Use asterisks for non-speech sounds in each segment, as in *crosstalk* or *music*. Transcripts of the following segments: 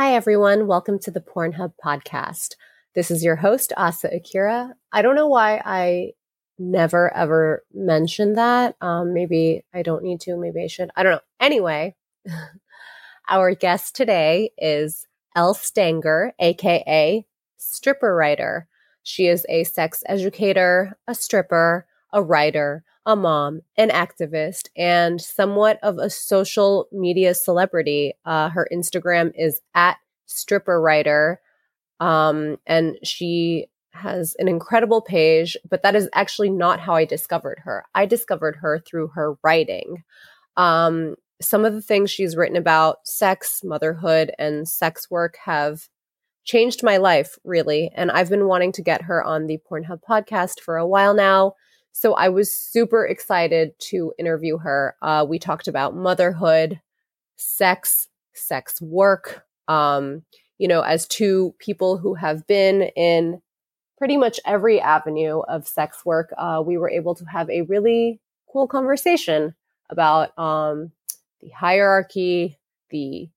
Hi, everyone. Welcome to the Pornhub podcast. This is your host, Asa Akira. I don't know why I never ever mentioned that. Um, maybe I don't need to. Maybe I should. I don't know. Anyway, *laughs* our guest today is Elle Stanger, aka Stripper Writer. She is a sex educator, a stripper, a writer, a mom, an activist, and somewhat of a social media celebrity. Uh, her Instagram is at stripper writer. Um, and she has an incredible page, but that is actually not how I discovered her. I discovered her through her writing. Um, some of the things she's written about sex, motherhood, and sex work have changed my life, really. And I've been wanting to get her on the Pornhub podcast for a while now. So I was super excited to interview her. Uh, we talked about motherhood, sex, sex work. Um, you know, as two people who have been in pretty much every avenue of sex work, uh, we were able to have a really cool conversation about um, the hierarchy, the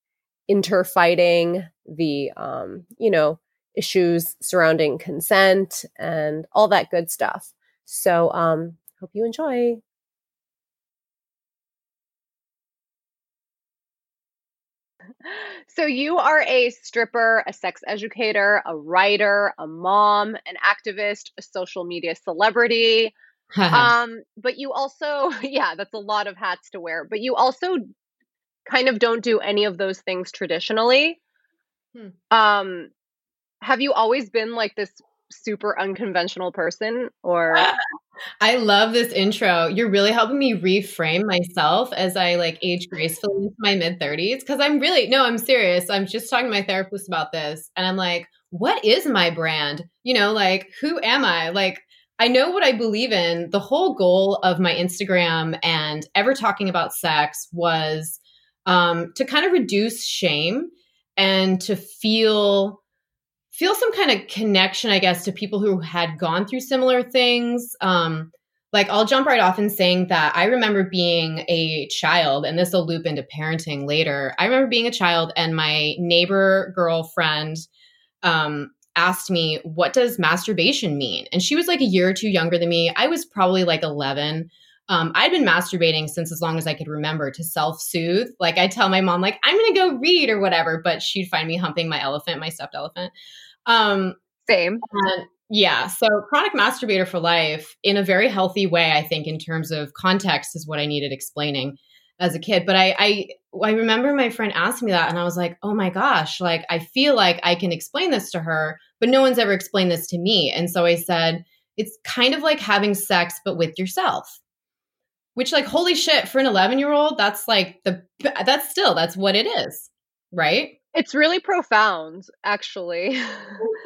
interfighting, the um, you know issues surrounding consent, and all that good stuff. So, um, hope you enjoy. *laughs* So, you are a stripper, a sex educator, a writer, a mom, an activist, a social media celebrity. *laughs* um, but you also, *laughs* yeah, that's a lot of hats to wear. But you also kind of don't do any of those things traditionally. Hmm. Um, have you always been like this super unconventional person or *laughs* I love this intro. You're really helping me reframe myself as I like age gracefully into my mid 30s cuz I'm really no, I'm serious. I'm just talking to my therapist about this and I'm like, what is my brand? You know, like who am I? Like I know what I believe in. The whole goal of my Instagram and ever talking about sex was um, to kind of reduce shame and to feel feel some kind of connection, I guess, to people who had gone through similar things. Um, like I'll jump right off in saying that I remember being a child, and this will loop into parenting later. I remember being a child, and my neighbor girlfriend um, asked me, "What does masturbation mean?" And she was like a year or two younger than me. I was probably like eleven. Um, I'd been masturbating since as long as I could remember to self soothe. Like I'd tell my mom, like I'm gonna go read or whatever, but she'd find me humping my elephant, my stuffed elephant. Um, Same. And yeah. So chronic masturbator for life in a very healthy way, I think, in terms of context is what I needed explaining as a kid. But I, I, I remember my friend asked me that and I was like, oh my gosh, like I feel like I can explain this to her, but no one's ever explained this to me. And so I said, it's kind of like having sex, but with yourself. Which, like, holy shit, for an 11 year old, that's like the, that's still, that's what it is. Right. It's really profound, actually. Thank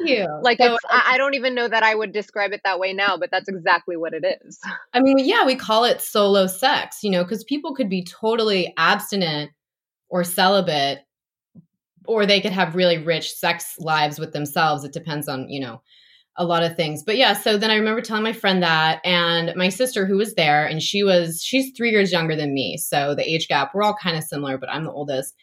*laughs* you. like, so, I, I don't even know that I would describe it that way now, but that's exactly what it is. *laughs* I mean, yeah, we call it solo sex, you know, because people could be totally abstinent or celibate, or they could have really rich sex lives with themselves. It depends on, you know, a lot of things. But yeah, so then I remember telling my friend that and my sister who was there and she was she's 3 years younger than me. So the age gap, we're all kind of similar, but I'm the oldest.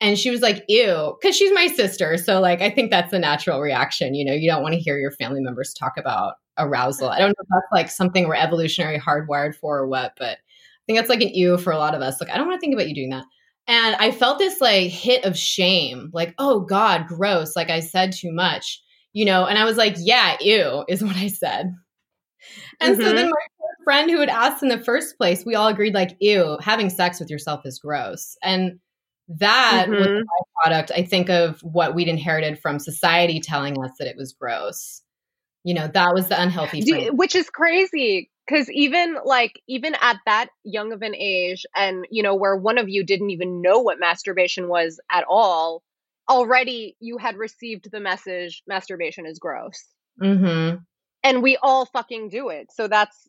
And she was like, ew, because she's my sister. So, like, I think that's the natural reaction. You know, you don't want to hear your family members talk about arousal. I don't know if that's like something we're evolutionary hardwired for or what, but I think that's like an ew for a lot of us. Like, I don't want to think about you doing that. And I felt this like hit of shame, like, oh God, gross. Like, I said too much, you know? And I was like, yeah, ew, is what I said. And mm-hmm. so then mm-hmm. my friend who had asked in the first place, we all agreed, like, ew, having sex with yourself is gross. And that mm-hmm. was the byproduct, I think, of what we'd inherited from society telling us that it was gross. You know, that was the unhealthy Do, Which is crazy because even like even at that young of an age and you know where one of you didn't even know what masturbation was at all already you had received the message masturbation is gross mm-hmm. and we all fucking do it so that's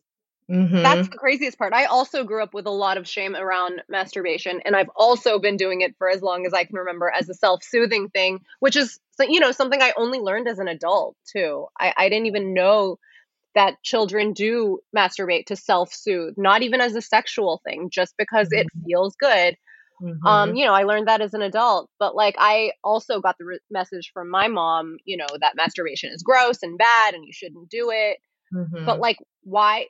Mm-hmm. That's the craziest part. I also grew up with a lot of shame around masturbation, and I've also been doing it for as long as I can remember as a self-soothing thing, which is you know something I only learned as an adult too. I, I didn't even know that children do masturbate to self-soothe, not even as a sexual thing, just because mm-hmm. it feels good. Mm-hmm. Um, you know, I learned that as an adult, but like I also got the re- message from my mom, you know, that masturbation is gross and bad and you shouldn't do it. Mm-hmm. But like why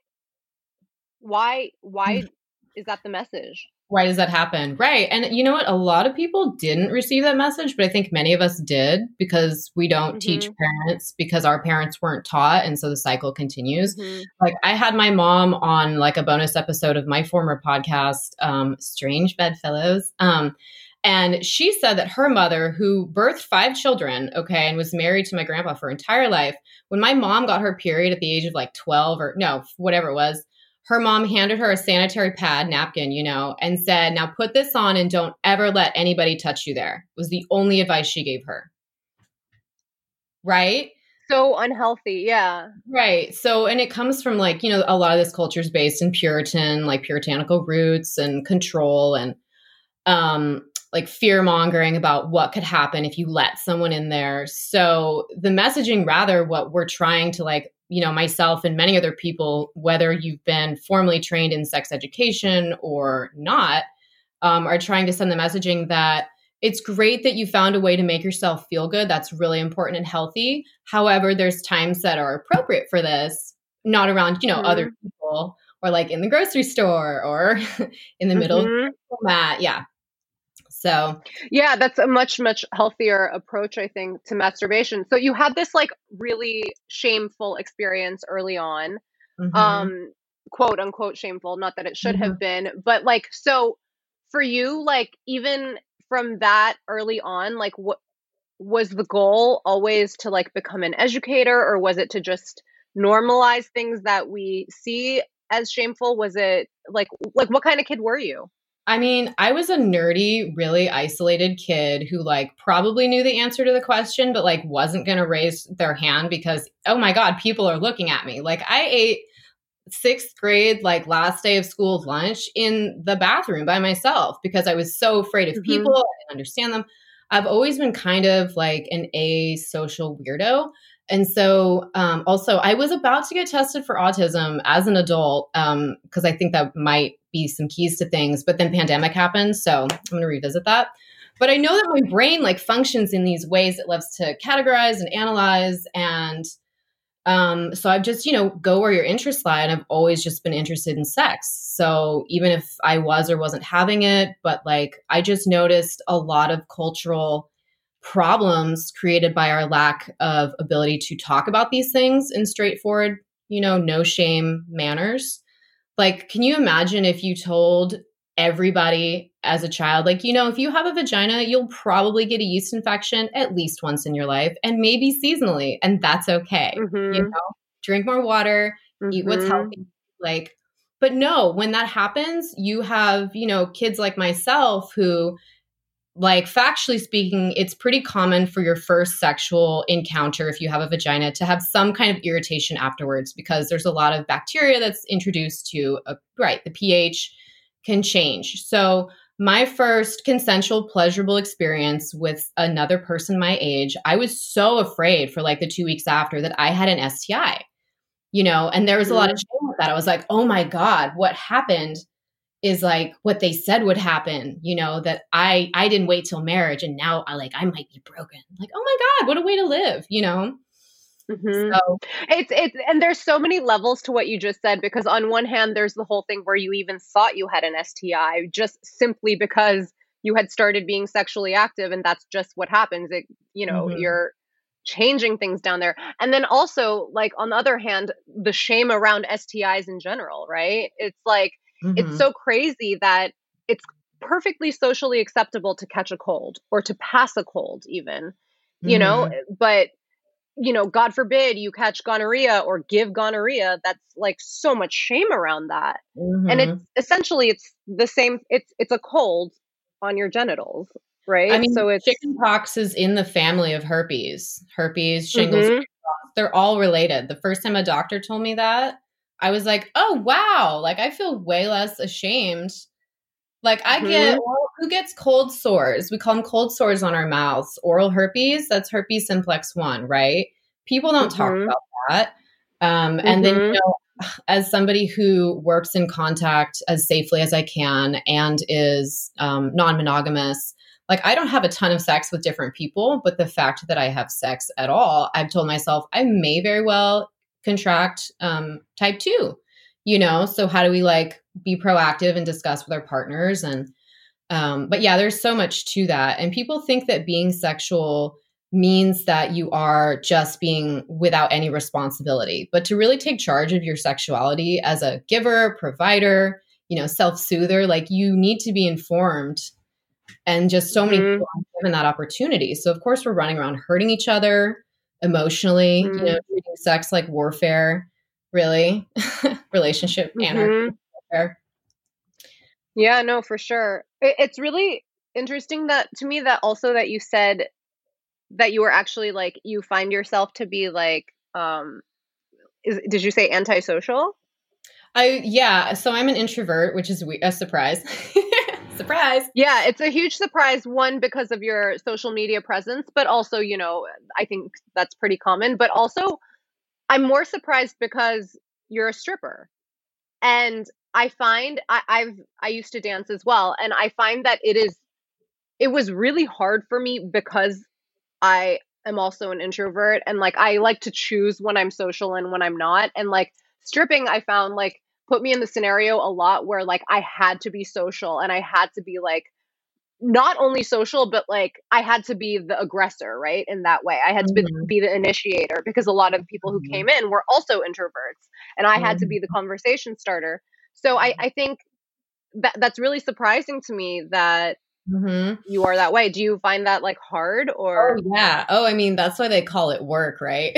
why why mm. is that the message? why does that happen? Right. And you know what? A lot of people didn't receive that message, but I think many of us did because we don't mm-hmm. teach parents because our parents weren't taught. And so the cycle continues. Mm-hmm. Like I had my mom on like a bonus episode of my former podcast, um, Strange Bedfellows. Um, and she said that her mother, who birthed five children, okay, and was married to my grandpa for her entire life, when my mom got her period at the age of like 12 or no, whatever it was, her mom handed her a sanitary pad napkin, you know, and said, Now put this on and don't ever let anybody touch you there, was the only advice she gave her. Right? So unhealthy. Yeah. Right. So, and it comes from like, you know, a lot of this culture is based in Puritan, like puritanical roots and control and, um, like fear mongering about what could happen if you let someone in there. So the messaging, rather, what we're trying to like you know, myself and many other people, whether you've been formally trained in sex education or not, um, are trying to send the messaging that it's great that you found a way to make yourself feel good. That's really important and healthy. However, there's times that are appropriate for this, not around, you know, mm-hmm. other people or like in the grocery store or *laughs* in the middle mm-hmm. of mat. Yeah. So, yeah, that's a much, much healthier approach, I think, to masturbation. So, you had this like really shameful experience early on, mm-hmm. um, quote unquote shameful, not that it should mm-hmm. have been, but like, so for you, like, even from that early on, like, what was the goal always to like become an educator, or was it to just normalize things that we see as shameful? Was it like, like, what kind of kid were you? I mean, I was a nerdy, really isolated kid who like probably knew the answer to the question, but like wasn't going to raise their hand because, oh my God, people are looking at me. Like I ate sixth grade, like last day of school lunch in the bathroom by myself because I was so afraid of mm-hmm. people. I didn't understand them. I've always been kind of like an a social weirdo. And so, um, also, I was about to get tested for autism as an adult because um, I think that might be some keys to things. But then pandemic happened, so I'm going to revisit that. But I know that my brain like functions in these ways it loves to categorize and analyze, and um, so I've just you know go where your interests lie, and I've always just been interested in sex. So even if I was or wasn't having it, but like I just noticed a lot of cultural problems created by our lack of ability to talk about these things in straightforward, you know, no shame manners. Like, can you imagine if you told everybody as a child, like, you know, if you have a vagina, you'll probably get a yeast infection at least once in your life and maybe seasonally, and that's okay. Mm-hmm. You know, drink more water, mm-hmm. eat what's mm-hmm. healthy. Like, but no, when that happens, you have, you know, kids like myself who like factually speaking it's pretty common for your first sexual encounter if you have a vagina to have some kind of irritation afterwards because there's a lot of bacteria that's introduced to a, right the ph can change. So my first consensual pleasurable experience with another person my age i was so afraid for like the two weeks after that i had an sti you know and there was a lot of mm-hmm. shame with that. I was like oh my god what happened is like what they said would happen you know that i i didn't wait till marriage and now i like i might be broken. Like oh my god what a way to live you know? Mm-hmm. so it's it's and there's so many levels to what you just said because on one hand there's the whole thing where you even thought you had an sti just simply because you had started being sexually active and that's just what happens. It you know mm-hmm. you're changing things down there. And then also like on the other hand the shame around stis in general right? It's like Mm-hmm. It's so crazy that it's perfectly socially acceptable to catch a cold or to pass a cold, even, you mm-hmm. know, but you know, God forbid you catch gonorrhea or give gonorrhea. That's like so much shame around that. Mm-hmm. And it's essentially it's the same it's it's a cold on your genitals, right? I mean, so it's chickenpox is in the family of herpes. Herpes, shingles, mm-hmm. they're all related. The first time a doctor told me that, I was like, oh wow, like I feel way less ashamed. Like I mm-hmm. get who gets cold sores? We call them cold sores on our mouths. Oral herpes, that's herpes simplex one, right? People don't mm-hmm. talk about that. Um, mm-hmm. And then you mm-hmm. know, *sighs* as somebody who works in contact as safely as I can and is um, non monogamous, like I don't have a ton of sex with different people, but the fact that I have sex at all, I've told myself I may very well contract um, type two, you know? So, how do we like be proactive and discuss with our partners? And, um, but yeah, there's so much to that. And people think that being sexual means that you are just being without any responsibility. But to really take charge of your sexuality as a giver, provider, you know, self-soother, like you need to be informed. And just so many mm-hmm. people given that opportunity. So of course we're running around hurting each other emotionally, mm-hmm. you know, treating sex like warfare, really. *laughs* Relationship mm-hmm. anarchy warfare. Yeah, no, for sure. it's really interesting that to me that also that you said that you were actually like you find yourself to be like um is, did you say antisocial i yeah so i'm an introvert which is a surprise *laughs* surprise yeah it's a huge surprise one because of your social media presence but also you know i think that's pretty common but also i'm more surprised because you're a stripper and i find I, i've i used to dance as well and i find that it is it was really hard for me because I am also an introvert and like I like to choose when I'm social and when I'm not. And like stripping, I found like put me in the scenario a lot where like I had to be social and I had to be like not only social but like I had to be the aggressor, right? In that way. I had to mm-hmm. be, the initiator because a lot of people who mm-hmm. came in were also introverts and I had to be the mm-hmm. conversation starter. So I I think that that's really surprising to me that Mm-hmm. you are that way. Do you find that like hard or? Oh, yeah. Oh, I mean, that's why they call it work, right?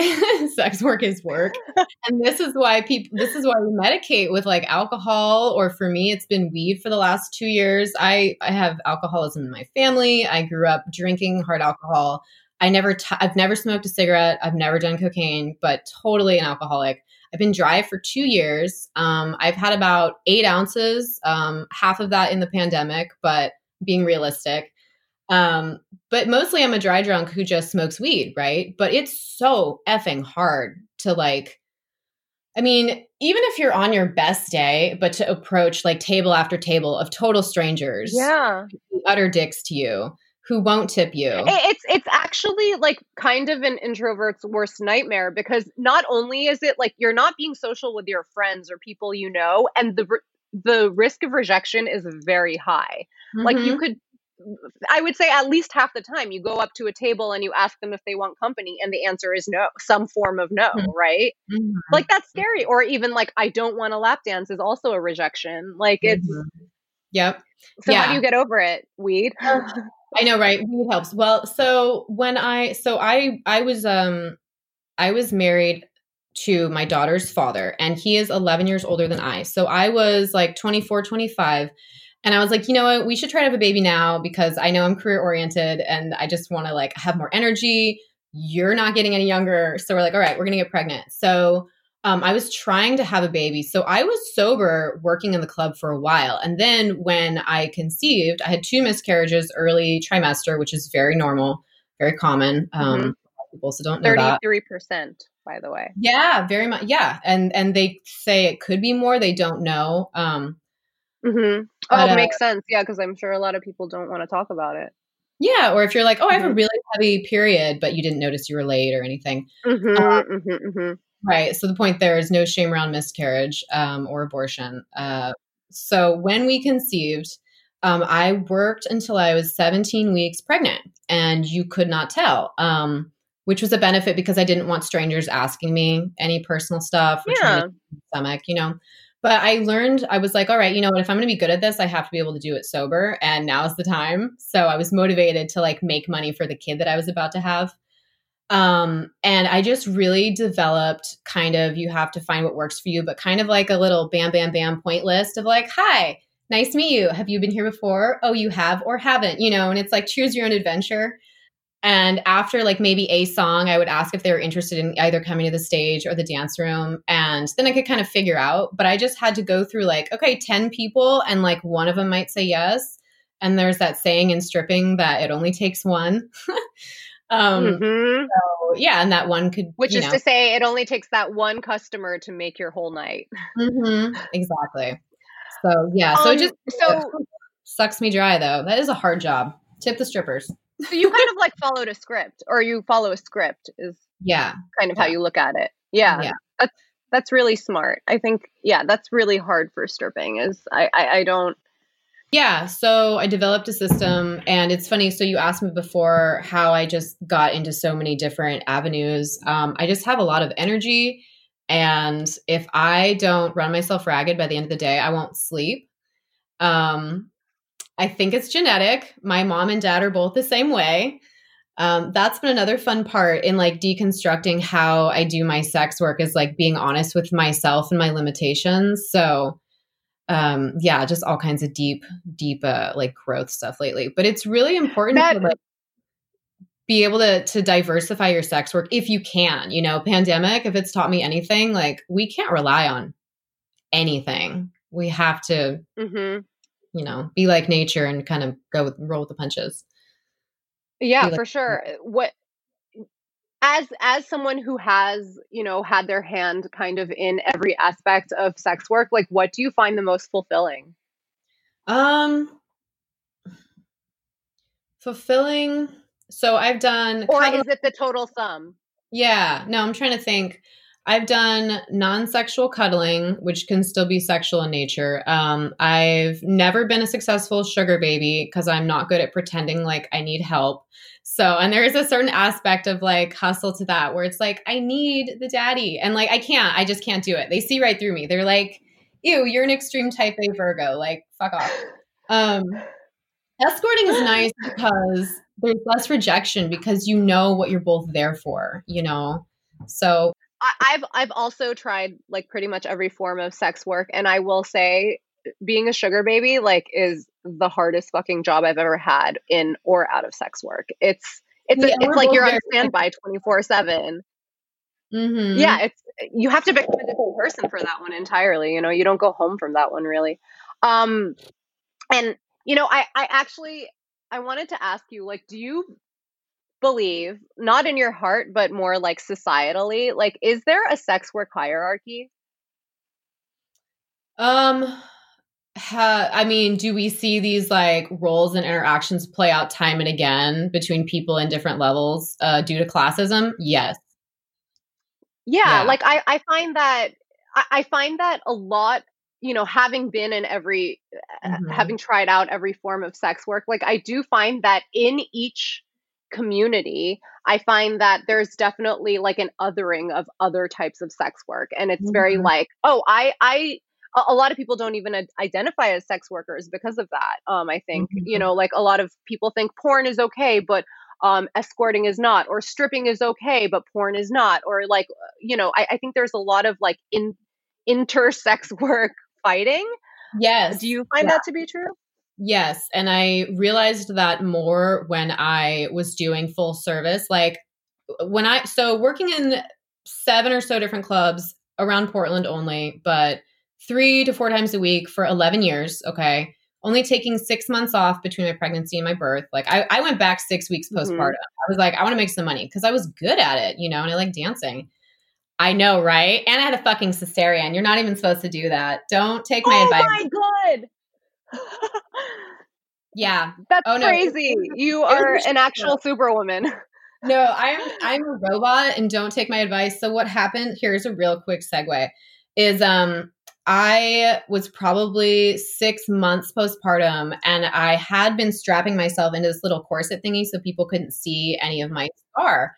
*laughs* Sex work is work. *laughs* and this is why people, this is why we medicate with like alcohol, or for me, it's been weed for the last two years. I, I have alcoholism in my family. I grew up drinking hard alcohol. I never, t- I've never smoked a cigarette. I've never done cocaine, but totally an alcoholic. I've been dry for two years. Um, I've had about eight ounces, um, half of that in the pandemic, but being realistic. Um, but mostly I'm a dry drunk who just smokes weed, right? But it's so effing hard to like I mean, even if you're on your best day, but to approach like table after table of total strangers, yeah, utter dicks to you who won't tip you. It's it's actually like kind of an introvert's worst nightmare because not only is it like you're not being social with your friends or people you know, and the the risk of rejection is very high. Mm-hmm. Like you mm-hmm. could I would say at least half the time you go up to a table and you ask them if they want company and the answer is no, some form of no, mm-hmm. right? Mm-hmm. Like that's scary. Or even like I don't want a lap dance is also a rejection. Like it's mm-hmm. Yep. So yeah. how do you get over it? Weed? I know, right? Weed helps. Well, so when I so I I was um I was married to my daughter's father and he is 11 years older than I. So I was like 24, 25 and I was like, you know what, we should try to have a baby now because I know I'm career oriented and I just want to like have more energy. You're not getting any younger. So we're like, all right, we're going to get pregnant. So um, I was trying to have a baby. So I was sober working in the club for a while. And then when I conceived, I had two miscarriages early trimester, which is very normal, very common. Um, mm-hmm. People also don't know 33%, that. by the way. Yeah, very much. Yeah. And, and they say it could be more. They don't know. Um, Mm-hmm. Oh, but, uh, makes sense. Yeah, because I'm sure a lot of people don't want to talk about it. Yeah, or if you're like, oh, I have mm-hmm. a really heavy period, but you didn't notice you were late or anything. Mm-hmm, um, mm-hmm, mm-hmm. right. So the point there is no shame around miscarriage um, or abortion. Uh, so when we conceived, um, I worked until I was 17 weeks pregnant, and you could not tell. Um, which was a benefit because I didn't want strangers asking me any personal stuff. yeah. Stomach, you know. But I learned, I was like, all right, you know what? If I'm going to be good at this, I have to be able to do it sober. And now's the time. So I was motivated to like make money for the kid that I was about to have. Um, and I just really developed kind of, you have to find what works for you, but kind of like a little bam, bam, bam point list of like, hi, nice to meet you. Have you been here before? Oh, you have or haven't, you know, and it's like choose your own adventure. And after like maybe a song, I would ask if they were interested in either coming to the stage or the dance room. And then I could kind of figure out. But I just had to go through like, okay, 10 people, and like one of them might say yes. And there's that saying in stripping that it only takes one. *laughs* um, mm-hmm. So yeah, and that one could, which is know. to say, it only takes that one customer to make your whole night. Mm-hmm. Exactly. So yeah, so um, just so sucks me dry though. That is a hard job. Tip the strippers. So you kind of like followed a script, or you follow a script is yeah, kind of yeah. how you look at it. Yeah, yeah. That's that's really smart. I think yeah, that's really hard for stripping. Is I, I, I don't yeah, so I developed a system, and it's funny. So you asked me before how I just got into so many different avenues. Um, I just have a lot of energy, and if I don't run myself ragged by the end of the day, I won't sleep. Um, I think it's genetic. My mom and dad are both the same way. Um, that's been another fun part in like deconstructing how I do my sex work is like being honest with myself and my limitations. So um yeah just all kinds of deep deep uh like growth stuff lately but it's really important that, to like be able to to diversify your sex work if you can you know pandemic if it's taught me anything like we can't rely on anything we have to mm-hmm. You know be like nature and kind of go with roll with the punches. Yeah like, for sure. *laughs* What as as someone who has you know had their hand kind of in every aspect of sex work like what do you find the most fulfilling? Um fulfilling so i've done or is it the total sum? Yeah no i'm trying to think I've done non sexual cuddling, which can still be sexual in nature. Um, I've never been a successful sugar baby because I'm not good at pretending like I need help. So, and there is a certain aspect of like hustle to that where it's like, I need the daddy. And like, I can't, I just can't do it. They see right through me. They're like, ew, you're an extreme type A Virgo. Like, fuck off. Um, escorting is nice because there's less rejection because you know what you're both there for, you know? So I've I've also tried like pretty much every form of sex work, and I will say, being a sugar baby like is the hardest fucking job I've ever had in or out of sex work. It's it's yeah, a, it's like you're on standby twenty four seven. Mm-hmm. Yeah, it's you have to become a different person for that one entirely. You know, you don't go home from that one really. Um, and you know, I I actually I wanted to ask you like, do you believe, not in your heart, but more like societally, like is there a sex work hierarchy? Um ha, I mean, do we see these like roles and interactions play out time and again between people in different levels uh, due to classism? Yes. Yeah, yeah. like I, I find that I, I find that a lot you know having been in every mm-hmm. having tried out every form of sex work like i do find that in each community, I find that there's definitely like an othering of other types of sex work. And it's mm-hmm. very like, oh, I, I, a lot of people don't even identify as sex workers because of that. Um, I think, mm-hmm. you know, like a lot of people think porn is okay, but um, escorting is not, or stripping is okay, but porn is not, or like, you know, I, I think there's a lot of like in intersex *laughs* work fighting. Yes. Do you find yeah. that to be true? Yes. And I realized that more when I was doing full service. Like when I, so working in seven or so different clubs around Portland only, but three to four times a week for 11 years. Okay. Only taking six months off between my pregnancy and my birth. Like I, I went back six weeks postpartum. Mm-hmm. I was like, I want to make some money because I was good at it, you know, and I like dancing. I know, right? And I had a fucking cesarean. You're not even supposed to do that. Don't take my oh advice. Oh my god. Yeah. That's oh, no. crazy. You are an actual superwoman. No, I'm I'm a robot and don't take my advice. So what happened, here's a real quick segue, is um I was probably six months postpartum and I had been strapping myself into this little corset thingy so people couldn't see any of my scar.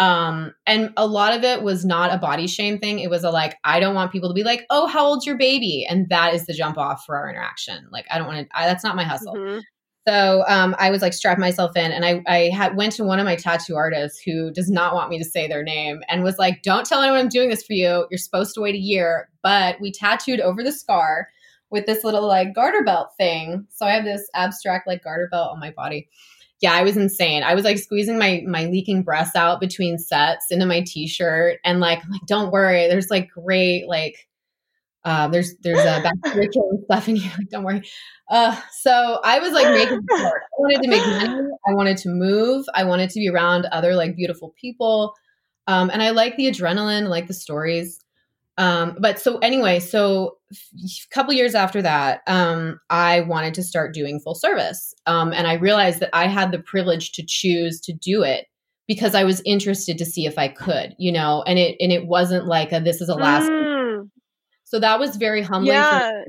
Um, and a lot of it was not a body shame thing. It was a like, I don't want people to be like, oh, how old's your baby? And that is the jump off for our interaction. Like, I don't want to, that's not my hustle. Mm-hmm. So um, I was like strapping myself in, and I, I had went to one of my tattoo artists who does not want me to say their name, and was like, "Don't tell anyone I'm doing this for you. You're supposed to wait a year." But we tattooed over the scar with this little like garter belt thing. So I have this abstract like garter belt on my body yeah, I was insane. I was like squeezing my my leaking breasts out between sets into my t-shirt and like like don't worry, there's like great like uh, there's there's a bacteria *laughs* killing stuff in here. Like, *laughs* don't worry. Uh, so I was like making *laughs* I wanted to make money. I wanted to move. I wanted to be around other like beautiful people. Um, and I like the adrenaline, like the stories. Um, but so anyway, so a couple years after that, um, I wanted to start doing full service. Um, and I realized that I had the privilege to choose to do it because I was interested to see if I could, you know, and it and it wasn't like a, this is a last. Mm. So that was very humbling. Yeah.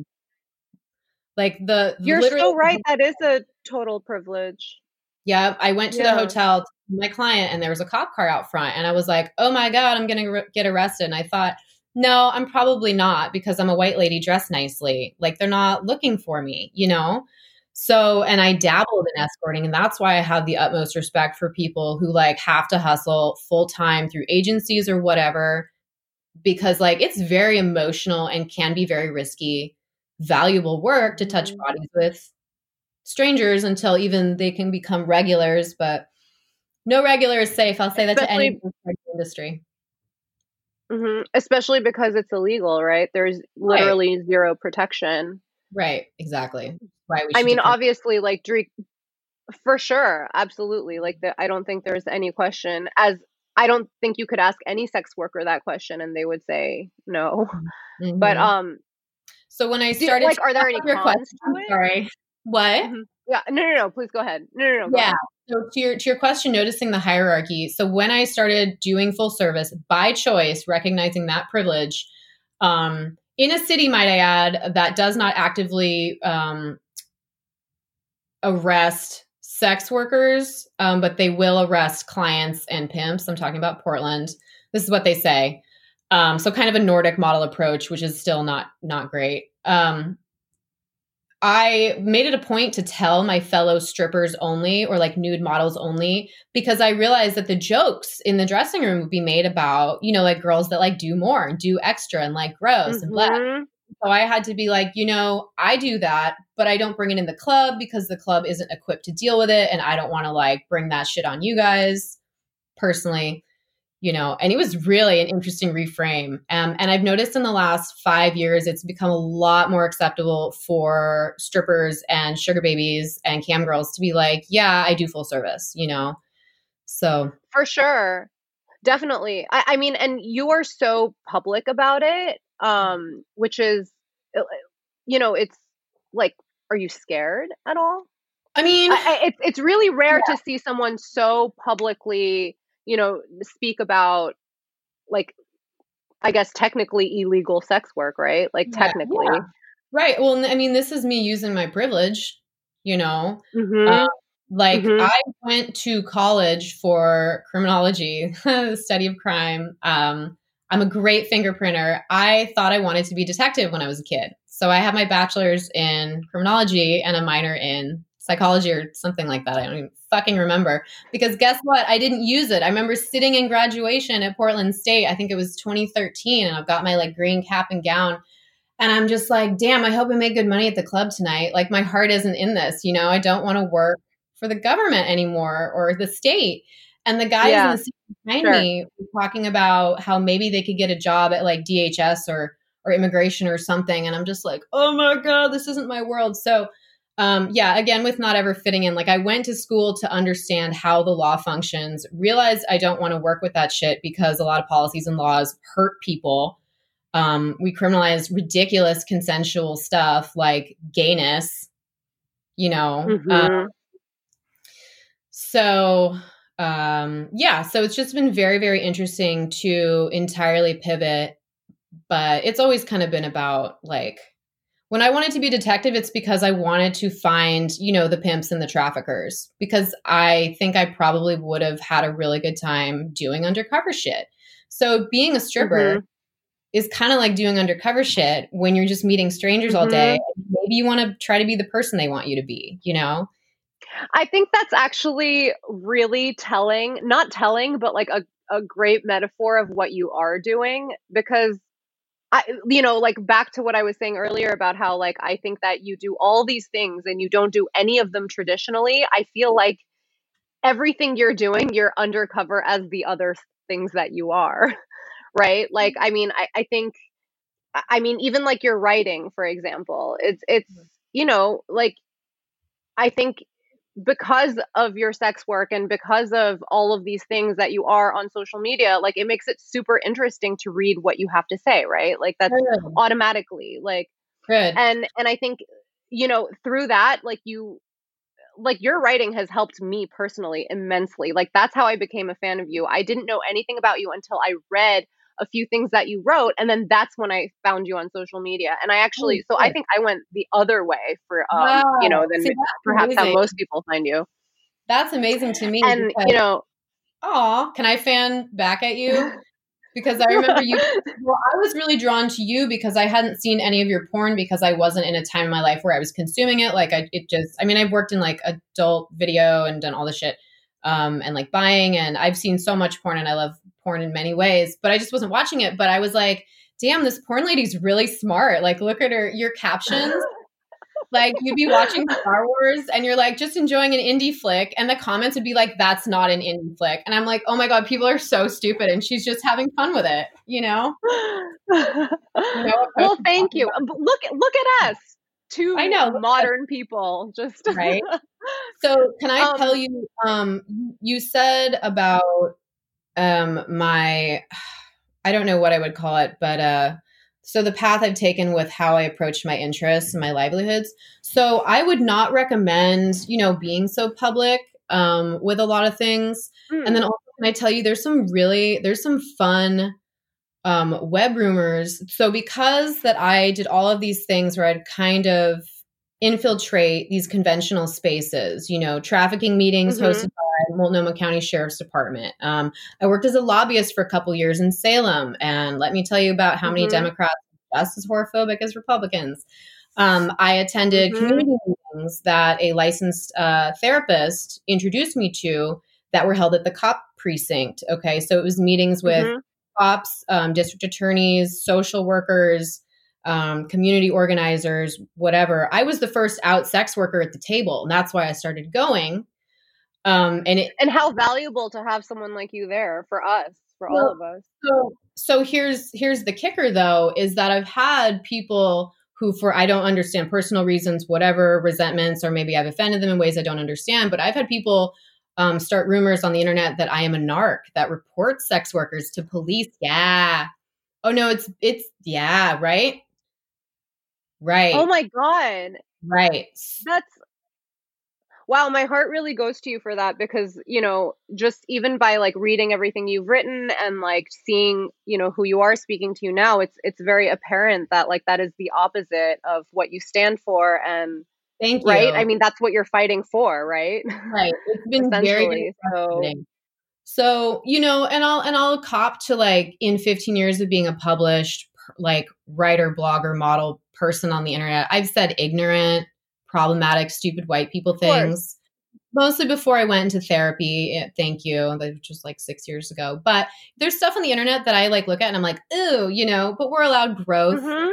Like the You're so right. That is a total privilege. Yeah, I went to yeah. the hotel my client and there was a cop car out front and I was like, "Oh my god, I'm going to re- get arrested." And I thought, "No, I'm probably not because I'm a white lady dressed nicely. Like they're not looking for me, you know?" So, and I dabbled in escorting and that's why I have the utmost respect for people who like have to hustle full time through agencies or whatever because like it's very emotional and can be very risky, valuable work to touch mm-hmm. bodies with strangers until even they can become regulars, but no regular is safe. I'll say that Especially, to any *laughs* industry. Mm-hmm. Especially because it's illegal, right? There's literally right. zero protection. Right. Exactly. Why I mean, obviously, like Drake, for sure, absolutely. Like, the, I don't think there's any question. As I don't think you could ask any sex worker that question, and they would say no. Mm-hmm. But um, so when I started, like, are there any cons? Sorry. What? Mm-hmm. Yeah, no, no, no. Please go ahead. No, no, no. yeah. Ahead. So to your to your question, noticing the hierarchy. So when I started doing full service by choice, recognizing that privilege, um, in a city, might I add, that does not actively um, arrest sex workers, um, but they will arrest clients and pimps. I'm talking about Portland. This is what they say. Um, so kind of a Nordic model approach, which is still not not great. Um, I made it a point to tell my fellow strippers only or like nude models only because I realized that the jokes in the dressing room would be made about, you know, like girls that like do more and do extra and like gross mm-hmm. and blah. Mm-hmm. So I had to be like, you know, I do that, but I don't bring it in the club because the club isn't equipped to deal with it. And I don't want to like bring that shit on you guys personally you know, and it was really an interesting reframe. Um, and I've noticed in the last five years, it's become a lot more acceptable for strippers and sugar babies and cam girls to be like, yeah, I do full service, you know? So for sure. Definitely. I, I mean, and you are so public about it, um, which is, uh, you know, it's like, are you scared at all? I mean, I, it's it's really rare yeah. to see someone so publicly you know, speak about like I guess technically illegal sex work, right? Like yeah, technically. Yeah. Right. Well, I mean, this is me using my privilege, you know. Mm-hmm. Um, like mm-hmm. I went to college for criminology, the *laughs* study of crime. Um, I'm a great fingerprinter. I thought I wanted to be detective when I was a kid. So I have my bachelor's in criminology and a minor in psychology or something like that. I don't even fucking remember. Because guess what? I didn't use it. I remember sitting in graduation at Portland State. I think it was 2013, and I've got my like green cap and gown. And I'm just like, damn, I hope I make good money at the club tonight. Like my heart isn't in this, you know, I don't want to work for the government anymore or the state. And the guys yeah, in the seat behind sure. me were talking about how maybe they could get a job at like DHS or or immigration or something. And I'm just like, oh my God, this isn't my world. So um, yeah, again, with not ever fitting in, like I went to school to understand how the law functions, realized I don't want to work with that shit because a lot of policies and laws hurt people. Um, we criminalize ridiculous consensual stuff like gayness, you know. Mm-hmm. Um, so, um, yeah, so it's just been very, very interesting to entirely pivot, but it's always kind of been about like, when I wanted to be a detective, it's because I wanted to find, you know, the pimps and the traffickers because I think I probably would have had a really good time doing undercover shit. So being a stripper mm-hmm. is kind of like doing undercover shit when you're just meeting strangers mm-hmm. all day. Mm-hmm. Maybe you want to try to be the person they want you to be, you know? I think that's actually really telling, not telling, but like a, a great metaphor of what you are doing because I, you know, like back to what I was saying earlier about how, like, I think that you do all these things and you don't do any of them traditionally. I feel like everything you're doing, you're undercover as the other things that you are, *laughs* right? Like, I mean, I, I think, I mean, even like your writing, for example, it's, it's, mm-hmm. you know, like, I think because of your sex work and because of all of these things that you are on social media like it makes it super interesting to read what you have to say right like that's Good. automatically like Good. and and i think you know through that like you like your writing has helped me personally immensely like that's how i became a fan of you i didn't know anything about you until i read a few things that you wrote and then that's when i found you on social media and i actually oh, so i think i went the other way for um wow. you know than See, perhaps amazing. how most people find you that's amazing to me and because, you know oh can i fan back at you *laughs* because i remember you *laughs* well i was really drawn to you because i hadn't seen any of your porn because i wasn't in a time in my life where i was consuming it like i it just i mean i've worked in like adult video and done all the shit um, and like buying. And I've seen so much porn and I love porn in many ways, but I just wasn't watching it. But I was like, damn, this porn lady's really smart. Like, look at her, your captions. *laughs* like, you'd be watching Star Wars and you're like, just enjoying an indie flick. And the comments would be like, that's not an indie flick. And I'm like, oh my God, people are so stupid. And she's just having fun with it, you know? *laughs* you know well, thank you. Look, look at us two I know modern people just right. *laughs* So can I um, tell you? Um, you said about um my, *sighs* I don't know what I would call it, but uh, so the path I've taken with how I approach my interests and my livelihoods. So I would not recommend, you know, being so public um, with a lot of things. Mm. And then also, can I tell you, there's some really, there's some fun um, web rumors. So because that I did all of these things where I'd kind of infiltrate these conventional spaces, you know, trafficking meetings mm-hmm. hosted by Multnomah County Sheriff's Department. Um, I worked as a lobbyist for a couple years in Salem, and let me tell you about how mm-hmm. many Democrats are just as whorephobic as Republicans. Um, I attended mm-hmm. community meetings that a licensed uh, therapist introduced me to that were held at the cop precinct. Okay, so it was meetings with mm-hmm cops, um, district attorneys, social workers, um, community organizers, whatever. I was the first out sex worker at the table, and that's why I started going. Um, and it, and how valuable to have someone like you there for us, for well, all of us. So, so here's here's the kicker, though, is that I've had people who, for I don't understand personal reasons, whatever resentments, or maybe I've offended them in ways I don't understand, but I've had people um, start rumors on the internet that I am a narc that reports sex workers to police. Yeah. Oh no, it's it's yeah, right? Right. Oh my god. Right. That's wow, my heart really goes to you for that because, you know, just even by like reading everything you've written and like seeing, you know, who you are speaking to now, it's it's very apparent that like that is the opposite of what you stand for and Thank you. Right? I mean, that's what you're fighting for, right? Right. It's *laughs* been very so. so, you know, and I'll and I'll cop to like in 15 years of being a published like writer, blogger, model person on the internet, I've said ignorant, problematic, stupid white people things. Mostly before I went into therapy. Eh, thank you. Which was like six years ago. But there's stuff on the internet that I like look at and I'm like, ooh, you know, but we're allowed growth. Mm-hmm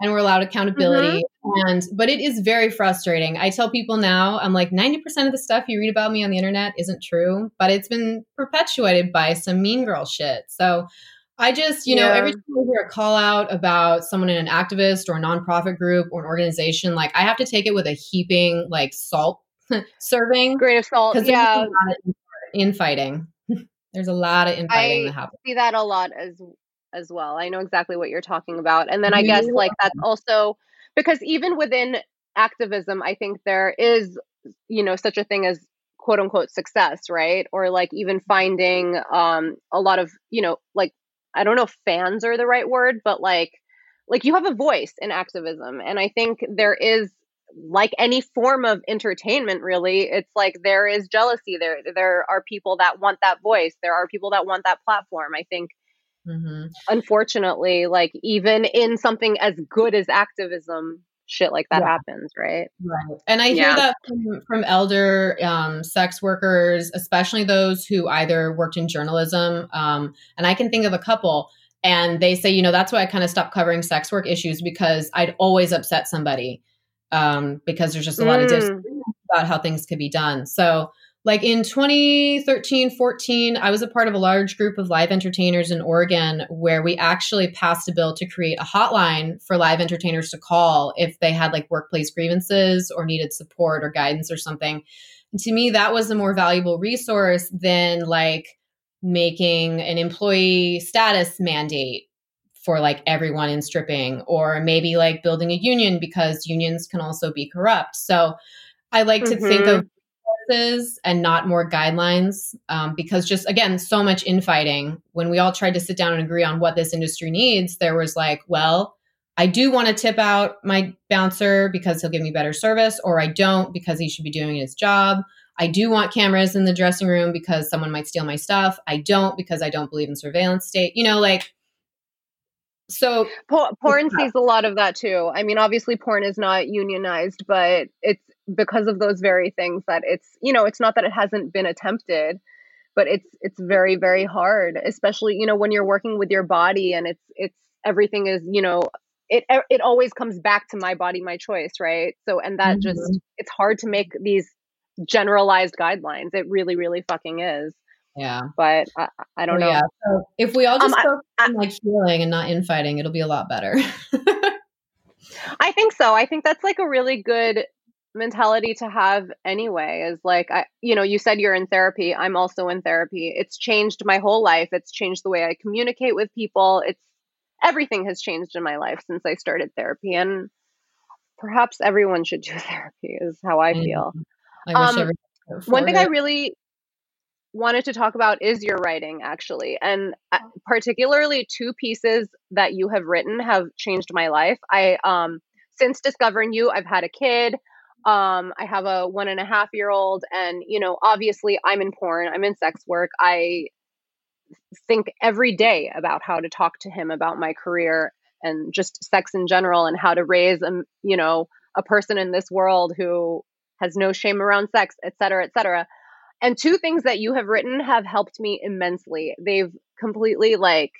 and we're allowed accountability mm-hmm. and but it is very frustrating i tell people now i'm like 90% of the stuff you read about me on the internet isn't true but it's been perpetuated by some mean girl shit so i just you yeah. know every time i hear a call out about someone in an activist or a nonprofit group or an organization like i have to take it with a heaping like salt *laughs* serving grain of salt because yeah infighting there's a lot of *laughs* infighting I that happens. see that a lot as as well. I know exactly what you're talking about. And then I guess like that's also because even within activism, I think there is, you know, such a thing as quote unquote success, right? Or like even finding um a lot of, you know, like I don't know if fans are the right word, but like like you have a voice in activism. And I think there is like any form of entertainment really it's like there is jealousy there there are people that want that voice there are people that want that platform i think Mm-hmm. Unfortunately, like even in something as good as activism, shit like that yeah. happens, right? Right. And I yeah. hear that from, from elder um, sex workers, especially those who either worked in journalism. Um, and I can think of a couple. And they say, you know, that's why I kind of stopped covering sex work issues because I'd always upset somebody um, because there's just a lot mm. of disagreement about how things could be done. So like in 2013 14 i was a part of a large group of live entertainers in oregon where we actually passed a bill to create a hotline for live entertainers to call if they had like workplace grievances or needed support or guidance or something And to me, that was a more valuable resource than like making an employee status mandate for like everyone in stripping or maybe like building a union because unions can also be corrupt. So I like mm-hmm. to think of and not more guidelines um, because just again, so much infighting. When we all tried to sit down and agree on what this industry needs, there was like, well, I do want to tip out my bouncer because he'll give me better service, or I don't because he should be doing his job. I do want cameras in the dressing room because someone might steal my stuff. I don't because I don't believe in surveillance state. You know, like so porn sees a lot of that too. I mean, obviously porn is not unionized, but it's because of those very things that it's, you know, it's not that it hasn't been attempted, but it's it's very very hard, especially, you know, when you're working with your body and it's it's everything is, you know, it it always comes back to my body my choice, right? So and that mm-hmm. just it's hard to make these generalized guidelines. It really really fucking is. Yeah. But I, I don't know. Yeah. So if we all just um, focus I, on like healing and not infighting, it'll be a lot better. *laughs* I think so. I think that's like a really good mentality to have anyway is like I you know you said you're in therapy I'm also in therapy. It's changed my whole life. It's changed the way I communicate with people. It's everything has changed in my life since I started therapy and perhaps everyone should do *laughs* therapy is how I feel. I um, one thing it. I really wanted to talk about is your writing actually and uh, oh. particularly two pieces that you have written have changed my life. I um since discovering you i've had a kid um i have a one and a half year old and you know obviously i'm in porn i'm in sex work i think every day about how to talk to him about my career and just sex in general and how to raise a you know a person in this world who has no shame around sex et cetera et cetera and two things that you have written have helped me immensely. They've completely like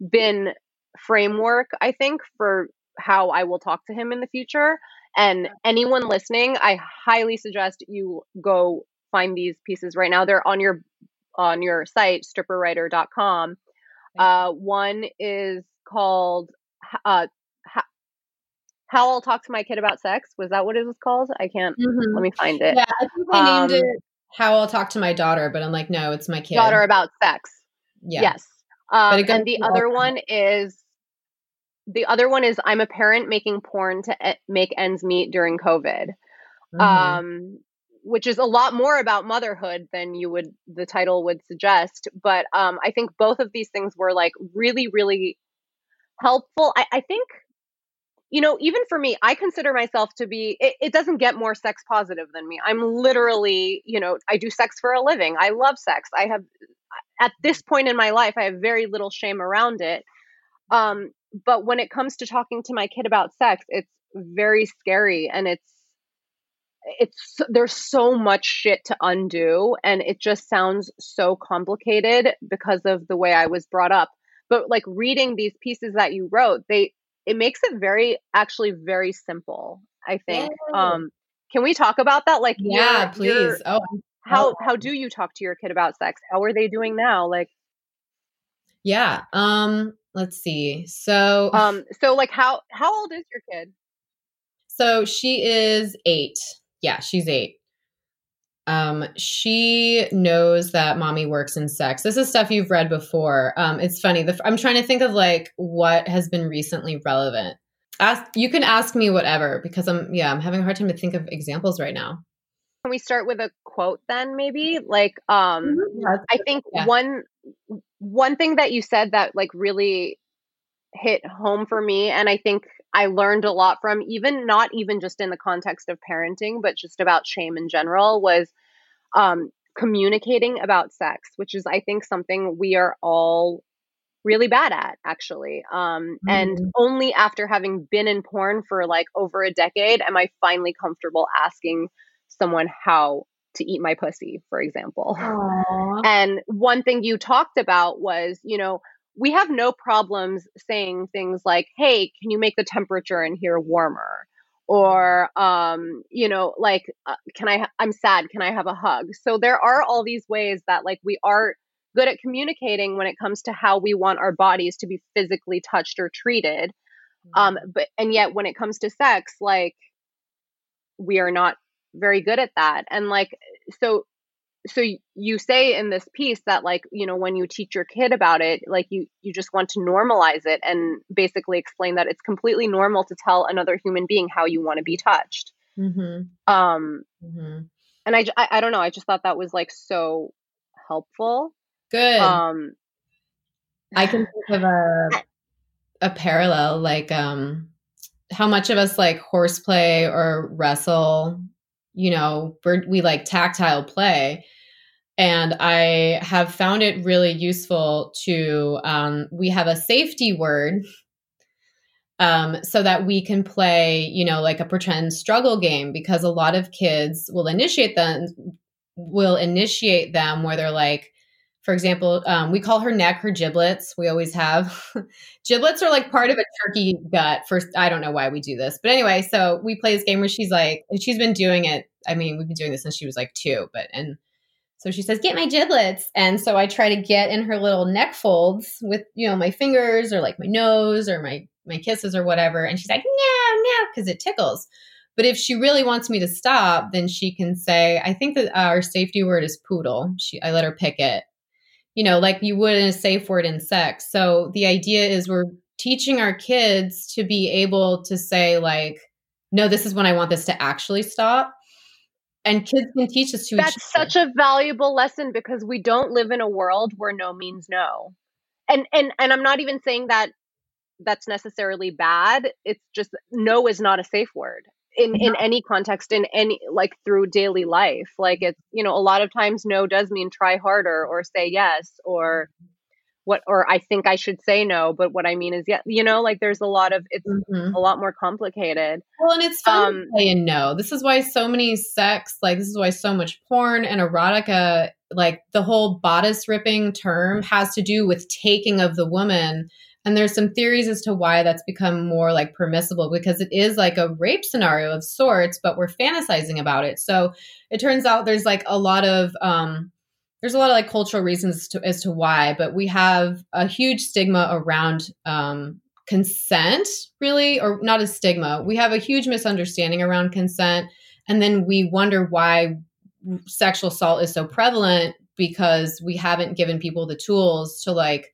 been framework, I think, for how I will talk to him in the future. And anyone listening, I highly suggest you go find these pieces right now. They're on your on your site, stripperwriter.com. Uh, one is called uh, how I'll talk to my kid about sex. Was that what it was called? I can't. Mm-hmm. Let me find it. Yeah, I think they named um, it how I'll talk to my daughter, but I'm like, no, it's my kid. Daughter about sex. Yeah. Yes. Um, and the other one is the other one is I'm a parent making porn to e- make ends meet during COVID. Mm-hmm. Um, which is a lot more about motherhood than you would the title would suggest. But um, I think both of these things were like really, really helpful. I, I think you know, even for me, I consider myself to be, it, it, doesn't get more sex positive than me. I'm literally, you know, I do sex for a living. I love sex. I have, at this point in my life, I have very little shame around it. Um, but when it comes to talking to my kid about sex, it's very scary and it's, it's there's so much shit to undo and it just sounds so complicated because of the way I was brought up. But like reading these pieces that you wrote they it makes it very actually very simple i think. Um can we talk about that? Like yeah please. oh how how do you talk to your kid about sex? How are they doing now? Like yeah um let's see so um so like how how old is your kid so she is eight yeah she's eight um, she knows that mommy works in sex. This is stuff you've read before. Um, it's funny. The, I'm trying to think of like what has been recently relevant. Ask you can ask me whatever because I'm yeah I'm having a hard time to think of examples right now. Can we start with a quote then maybe like um mm-hmm. yeah, I think yeah. one one thing that you said that like really hit home for me and I think I learned a lot from, even not even just in the context of parenting, but just about shame in general, was um, communicating about sex, which is, I think, something we are all really bad at, actually. Um, mm-hmm. And only after having been in porn for like over a decade am I finally comfortable asking someone how to eat my pussy, for example. Aww. *laughs* And one thing you talked about was, you know, we have no problems saying things like, hey, can you make the temperature in here warmer? Or, um, you know, like, uh, can I, I'm sad, can I have a hug? So there are all these ways that, like, we are good at communicating when it comes to how we want our bodies to be physically touched or treated. Um, mm-hmm. but, and yet when it comes to sex, like, we are not very good at that. And, like, so so you say in this piece that like you know when you teach your kid about it like you you just want to normalize it and basically explain that it's completely normal to tell another human being how you want to be touched mm-hmm. um mm-hmm. and I, I i don't know i just thought that was like so helpful good um i can think of a a parallel like um how much of us like horseplay or wrestle you know we like tactile play. And I have found it really useful to, um, we have a safety word um, so that we can play, you know, like a pretend struggle game because a lot of kids will initiate them, will initiate them where they're like, for example, um, we call her neck her giblets. We always have *laughs* giblets are like part of a turkey gut. First, I don't know why we do this, but anyway, so we play this game where she's like, and she's been doing it. I mean, we've been doing this since she was like two, but and so she says, "Get my giblets," and so I try to get in her little neck folds with you know my fingers or like my nose or my my kisses or whatever, and she's like, "No, no," because it tickles. But if she really wants me to stop, then she can say, "I think that our safety word is poodle." She, I let her pick it, you know, like you would in a safe word in sex. So the idea is we're teaching our kids to be able to say like, "No, this is when I want this to actually stop." and kids can teach us to that's such a valuable lesson because we don't live in a world where no means no and and and i'm not even saying that that's necessarily bad it's just no is not a safe word in in any context in any like through daily life like it's you know a lot of times no does mean try harder or say yes or what or I think I should say no, but what I mean is yeah, you know, like there's a lot of it's mm-hmm. a lot more complicated. Well, and it's fun um, saying no. This is why so many sex, like this is why so much porn and erotica, like the whole bodice ripping term has to do with taking of the woman. And there's some theories as to why that's become more like permissible because it is like a rape scenario of sorts, but we're fantasizing about it. So it turns out there's like a lot of um there's a lot of like cultural reasons to, as to why, but we have a huge stigma around um, consent, really, or not a stigma. We have a huge misunderstanding around consent. And then we wonder why sexual assault is so prevalent because we haven't given people the tools to like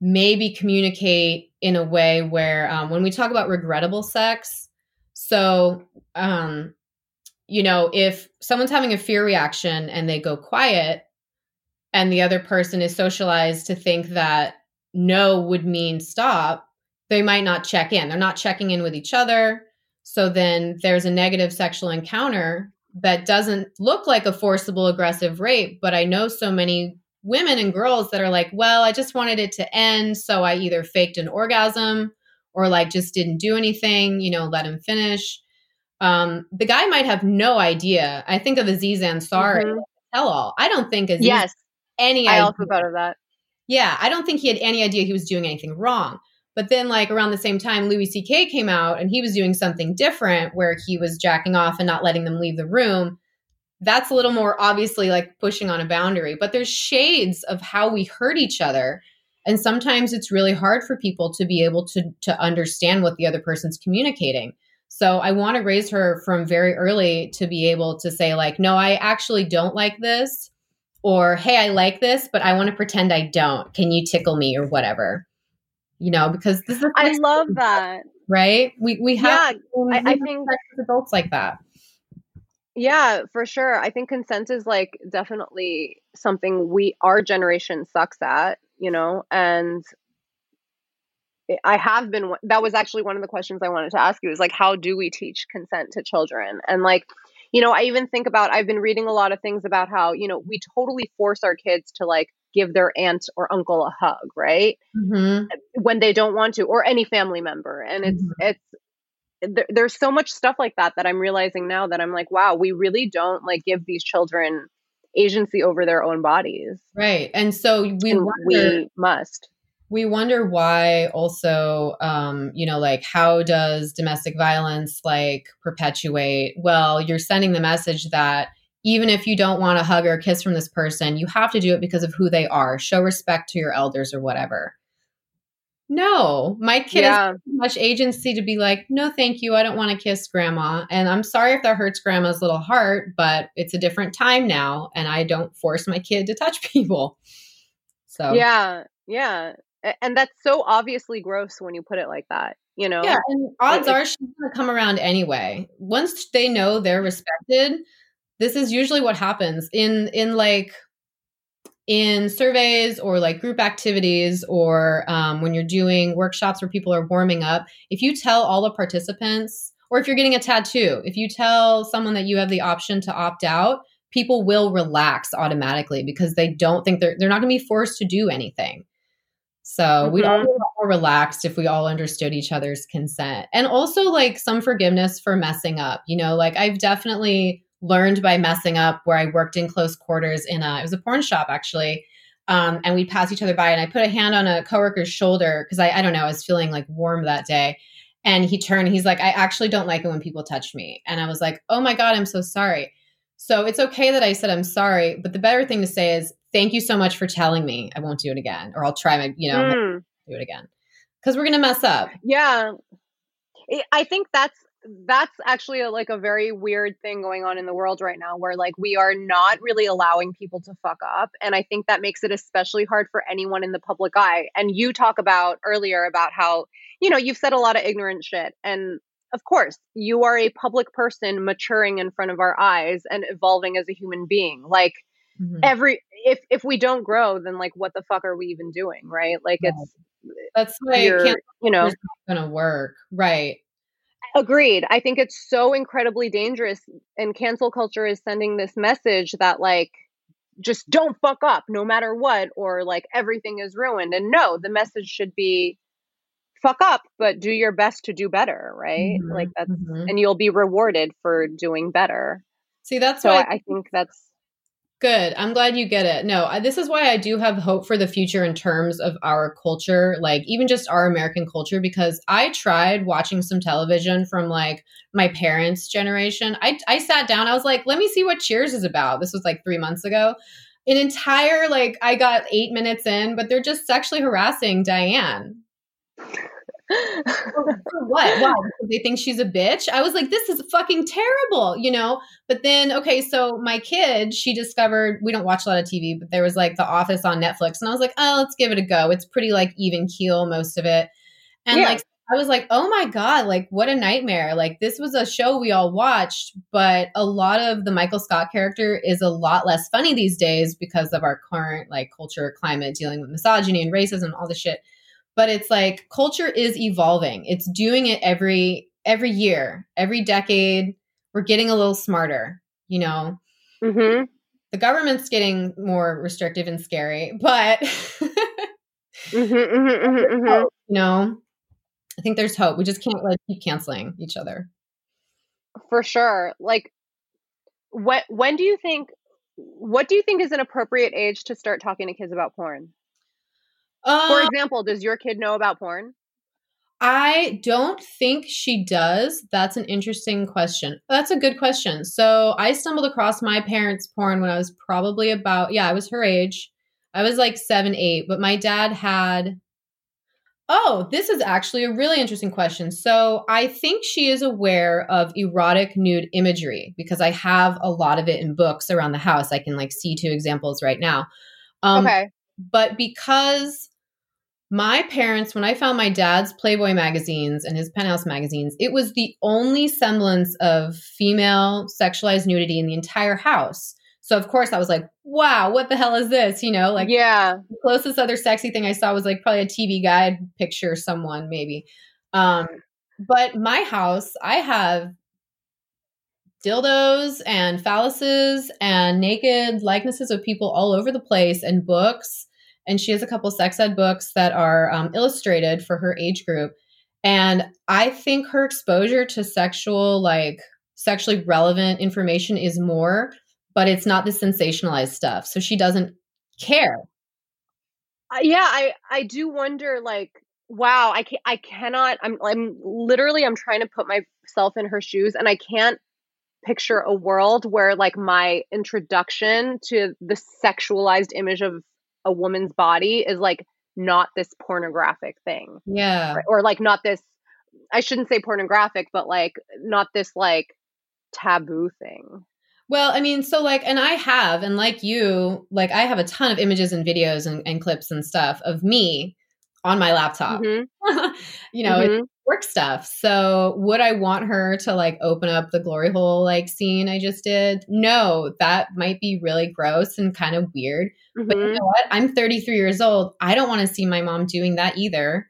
maybe communicate in a way where um, when we talk about regrettable sex, so um, you know, if someone's having a fear reaction and they go quiet, and the other person is socialized to think that no would mean stop, they might not check in. They're not checking in with each other. So then there's a negative sexual encounter that doesn't look like a forcible aggressive rape, but I know so many women and girls that are like, well, I just wanted it to end. So I either faked an orgasm or like just didn't do anything, you know, let him finish. Um, the guy might have no idea. I think of Aziz Ansari mm-hmm. tell all. I don't think Aziz yes any I idea. also thought of that. Yeah, I don't think he had any idea he was doing anything wrong. But then, like around the same time, Louis C.K. came out and he was doing something different where he was jacking off and not letting them leave the room. That's a little more obviously like pushing on a boundary. But there's shades of how we hurt each other. And sometimes it's really hard for people to be able to, to understand what the other person's communicating. So I want to raise her from very early to be able to say, like, no, I actually don't like this or hey i like this but i want to pretend i don't can you tickle me or whatever you know because this is i love that right we we have yeah, I, I think adults like that yeah for sure i think consent is like definitely something we our generation sucks at you know and I have been that was actually one of the questions I wanted to ask you is like how do we teach consent to children and like you know, I even think about I've been reading a lot of things about how, you know, we totally force our kids to like give their aunt or uncle a hug, right? Mm-hmm. When they don't want to, or any family member. And it's, mm-hmm. it's, there, there's so much stuff like that that I'm realizing now that I'm like, wow, we really don't like give these children agency over their own bodies. Right. And so we, and wonder, we must we wonder why also um, you know like how does domestic violence like perpetuate well you're sending the message that even if you don't want a hug or a kiss from this person you have to do it because of who they are show respect to your elders or whatever No, my kid yeah. has much agency to be like, no, thank you. I don't want to kiss grandma. And I'm sorry if that hurts grandma's little heart, but it's a different time now. And I don't force my kid to touch *laughs* people. So, yeah, yeah. And that's so obviously gross when you put it like that, you know? Yeah. And odds are she's going to come around anyway. Once they know they're respected, this is usually what happens in, in like, in surveys or like group activities or um, when you're doing workshops where people are warming up, if you tell all the participants, or if you're getting a tattoo, if you tell someone that you have the option to opt out, people will relax automatically because they don't think they're they're not going to be forced to do anything. So mm-hmm. we'd all be more relaxed if we all understood each other's consent. And also like some forgiveness for messing up. You know, like I've definitely learned by messing up where I worked in close quarters in a it was a porn shop actually. Um, and we'd pass each other by and I put a hand on a coworker's shoulder because I, I don't know, I was feeling like warm that day. And he turned, he's like, I actually don't like it when people touch me. And I was like, oh my God, I'm so sorry. So it's okay that I said I'm sorry, but the better thing to say is thank you so much for telling me I won't do it again, or I'll try my, you know, mm. do it again. Because we're gonna mess up. Yeah. I think that's that's actually a, like a very weird thing going on in the world right now where like we are not really allowing people to fuck up and i think that makes it especially hard for anyone in the public eye and you talk about earlier about how you know you've said a lot of ignorant shit and of course you are a public person maturing in front of our eyes and evolving as a human being like mm-hmm. every if if we don't grow then like what the fuck are we even doing right? Like it's that's why you know gonna work right Agreed. I think it's so incredibly dangerous and cancel culture is sending this message that like just don't fuck up no matter what or like everything is ruined. And no, the message should be fuck up but do your best to do better, right? Mm-hmm, like that's mm-hmm. and you'll be rewarded for doing better. See, that's so why I think that's Good. I'm glad you get it. No, I, this is why I do have hope for the future in terms of our culture, like even just our American culture, because I tried watching some television from like my parents' generation. I, I sat down, I was like, let me see what Cheers is about. This was like three months ago. An entire, like, I got eight minutes in, but they're just sexually harassing Diane for, what? Why? Because they think she's a bitch? I was like, this is fucking terrible, you know? But then, okay, so my kid, she discovered we don't watch a lot of TV, but there was like The Office on Netflix. And I was like, oh, let's give it a go. It's pretty like even keel, most of it. And yeah. like, I was like, oh my God, like what a nightmare. Like this was a show we all watched, but a lot of the Michael Scott character is a lot less funny these days because of our current like culture climate dealing with misogyny and racism, all this shit but it's like culture is evolving. It's doing it every every year, every decade. We're getting a little smarter, you know. Mm-hmm. The government's getting more restrictive and scary, but mm-hmm, mm-hmm, *laughs* mm-hmm, mm-hmm. you know, I think there's hope. We just can't like keep canceling each other. For sure. Like, what? When do you think? What do you think is an appropriate age to start talking to kids about porn? Uh, For example, does your kid know about porn? I don't think she does. That's an interesting question. That's a good question. So I stumbled across my parents' porn when I was probably about, yeah, I was her age. I was like seven, eight, but my dad had. Oh, this is actually a really interesting question. So I think she is aware of erotic nude imagery because I have a lot of it in books around the house. I can like see two examples right now. Um, okay. But because my parents, when I found my dad's Playboy magazines and his Penthouse magazines, it was the only semblance of female sexualized nudity in the entire house. So of course I was like, wow, what the hell is this? You know, like yeah. The closest other sexy thing I saw was like probably a TV guide picture someone maybe. Um, but my house, I have dildos and phalluses and naked likenesses of people all over the place and books and she has a couple sex ed books that are um, illustrated for her age group. And i think her exposure to sexual like sexually relevant information is more but it's not the sensationalized stuff. So she doesn't care. Uh, yeah i i do wonder like wow i can i cannot i'm i'm literally i'm trying to put myself in her shoes and i can't picture a world where like my introduction to the sexualized image of a woman's body is like not this pornographic thing. Yeah. Or, or like not this I shouldn't say pornographic, but like not this like taboo thing. Well, I mean, so like, and I have, and like you, like I have a ton of images and videos and, and clips and stuff of me on my laptop. Mm-hmm. *laughs* you know, mm-hmm. Work stuff. So would I want her to like open up the glory hole like scene I just did? No, that might be really gross and kind of weird. Mm-hmm. But you mm-hmm. know what? I'm 33 years old. I don't want to see my mom doing that either.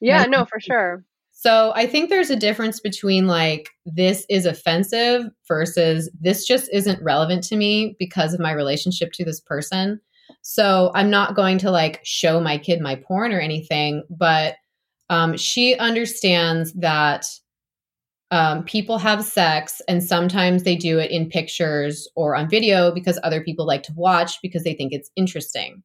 Yeah, no, for sure. So I think there's a difference between like this is offensive versus this just isn't relevant to me because of my relationship to this person. So I'm not going to like show my kid my porn or anything, but um, she understands that um, people have sex and sometimes they do it in pictures or on video because other people like to watch because they think it's interesting.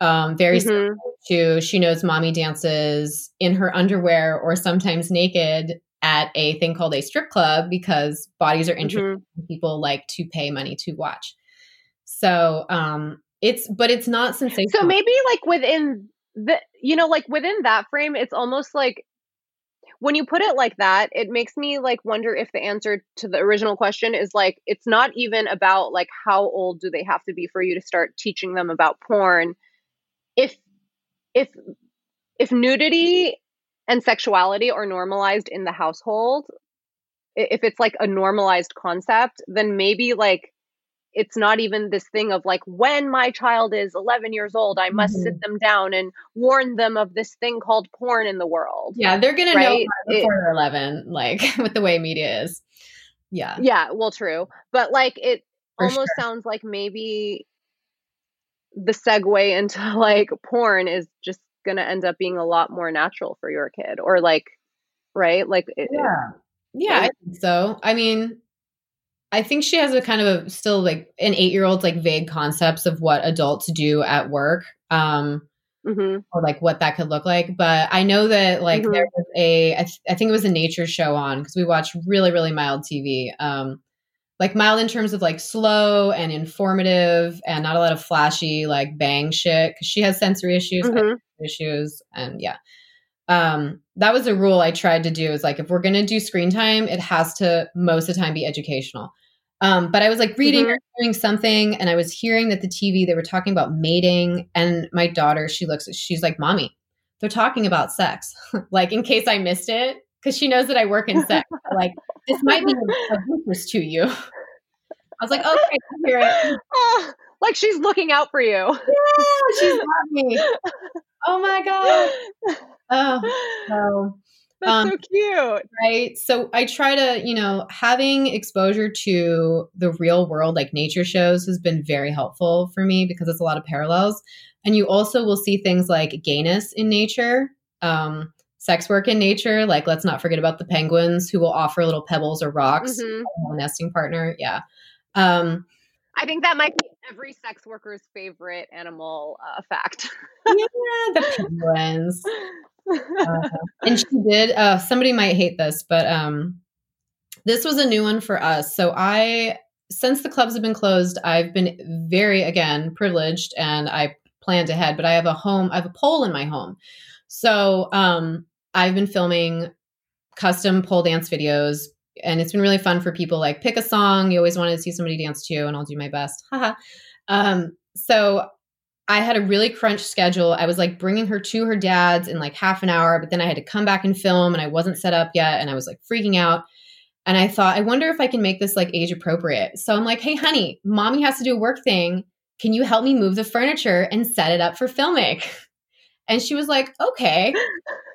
Um, very mm-hmm. to she knows mommy dances in her underwear or sometimes naked at a thing called a strip club because bodies are interesting. Mm-hmm. People like to pay money to watch. So um, it's but it's not sensational. So maybe like within the you know like within that frame, it's almost like when you put it like that, it makes me like wonder if the answer to the original question is like it's not even about like how old do they have to be for you to start teaching them about porn. If if if nudity and sexuality are normalized in the household if it's like a normalized concept then maybe like it's not even this thing of like when my child is 11 years old i must mm-hmm. sit them down and warn them of this thing called porn in the world yeah they're gonna right? know before it, they're 11 like *laughs* with the way media is yeah yeah well true but like it For almost sure. sounds like maybe the segue into *laughs* like porn is just going to end up being a lot more natural for your kid or like right like it, yeah yeah i think so i mean i think she has a kind of a still like an eight year old's like vague concepts of what adults do at work um mm-hmm. or like what that could look like but i know that like mm-hmm. there was a I, th- I think it was a nature show on because we watch really really mild tv um like mild in terms of like slow and informative and not a lot of flashy like bang shit because she has sensory issues mm-hmm. issues and yeah um that was a rule i tried to do is like if we're going to do screen time it has to most of the time be educational um but i was like reading mm-hmm. or doing something and i was hearing that the tv they were talking about mating and my daughter she looks she's like mommy they're talking about sex *laughs* like in case i missed it because she knows that i work in sex like this might be *laughs* of interest to you. I was like, okay, I hear it. Oh, like she's looking out for you. Yeah, she's *laughs* me. Oh my god. Oh, so. That's um, so cute. Right. So I try to, you know, having exposure to the real world, like nature shows, has been very helpful for me because it's a lot of parallels. And you also will see things like gayness in nature. Um, sex work in nature. Like, let's not forget about the penguins who will offer little pebbles or rocks, mm-hmm. a nesting partner. Yeah. Um, I think that might be every sex worker's favorite animal uh, fact. yeah, the penguins. Uh, *laughs* and she did. Uh, somebody might hate this, but um, this was a new one for us. So I, since the clubs have been closed, I've been very again privileged, and I planned ahead. But I have a home. I have a pole in my home. So um, I've been filming custom pole dance videos and it's been really fun for people like pick a song you always wanted to see somebody dance to and I'll do my best. *laughs* Um, so I had a really crunch schedule. I was like bringing her to her dad's in like half an hour, but then I had to come back and film and I wasn't set up yet and I was like freaking out. And I thought, I wonder if I can make this like age appropriate. So I'm like, hey, honey, mommy has to do a work thing. Can you help me move the furniture and set it up for filming? *laughs* And she was like, okay. *laughs*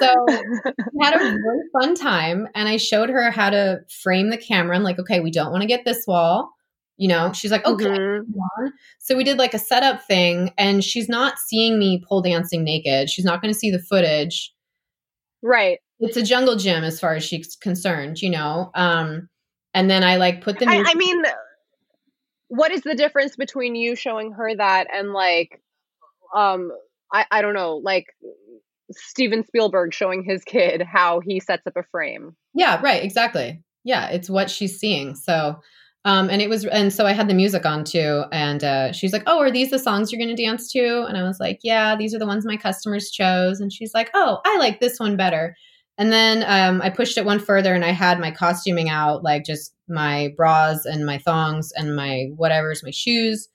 So *laughs* we had a really fun time. And I showed her how to frame the camera. I'm like, okay, we don't want to get this wall. You know, she's like, okay. Mm-hmm. So we did like a setup thing, and she's not seeing me pole dancing naked. She's not going to see the footage. Right. It's a jungle gym as far as she's concerned, you know. Um, and then I like put the. I, I mean, what is the difference between you showing her that and like, um, I, I don't know, like Steven Spielberg showing his kid how he sets up a frame. Yeah, right, exactly. Yeah, it's what she's seeing. So Um, and it was, and so I had the music on too. And uh, she's like, "Oh, are these the songs you're going to dance to?" And I was like, "Yeah, these are the ones my customers chose." And she's like, "Oh, I like this one better." And then um, I pushed it one further, and I had my costuming out, like just my bras and my thongs and my whatever's, my shoes.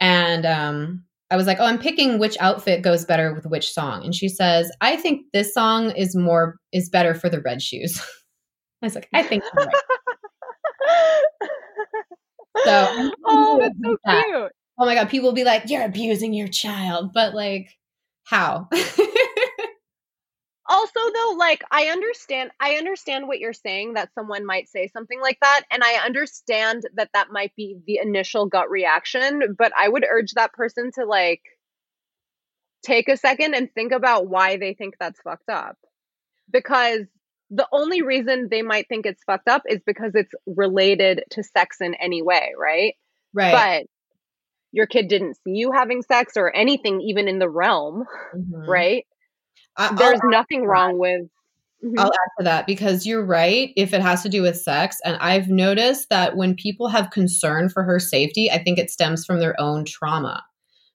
And um, I was like, "Oh, I'm picking which outfit goes better with which song." And she says, "I think this song is more is better for the red shoes." *laughs* I was like, "I think." Right. So, *laughs* oh, that's so that. cute. Oh my god, people will be like, "You're abusing your child," but like, how? *laughs* also though like i understand i understand what you're saying that someone might say something like that and i understand that that might be the initial gut reaction but i would urge that person to like take a second and think about why they think that's fucked up because the only reason they might think it's fucked up is because it's related to sex in any way, right? Right. But your kid didn't see you having sex or anything even in the realm, mm-hmm. right? I, There's nothing wrong with mm-hmm. I'll add to that because you're right if it has to do with sex and I've noticed that when people have concern for her safety, I think it stems from their own trauma.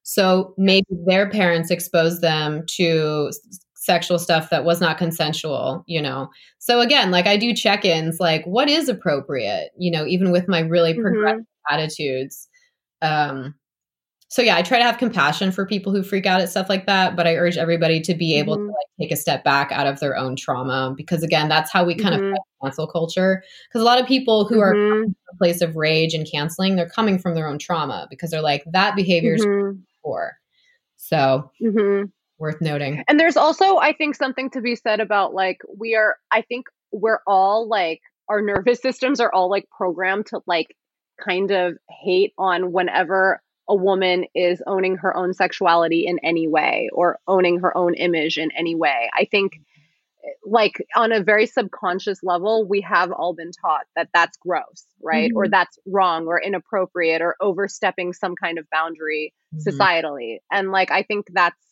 So maybe their parents exposed them to sexual stuff that was not consensual, you know. So again, like I do check-ins like what is appropriate, you know, even with my really mm-hmm. progressive mm-hmm. attitudes. Um so yeah, I try to have compassion for people who freak out at stuff like that, but I urge everybody to be able mm-hmm. to like take a step back out of their own trauma because again, that's how we kind mm-hmm. of cancel culture. Because a lot of people who are mm-hmm. in a place of rage and canceling, they're coming from their own trauma because they're like that behavior is mm-hmm. poor. So worth noting. And there's also, I think, something to be said about like, we are, I think we're all like, our nervous systems are all like programmed to like kind of hate on whenever a woman is owning her own sexuality in any way or owning her own image in any way. I think like on a very subconscious level we have all been taught that that's gross right mm-hmm. or that's wrong or inappropriate or overstepping some kind of boundary mm-hmm. societally and like i think that's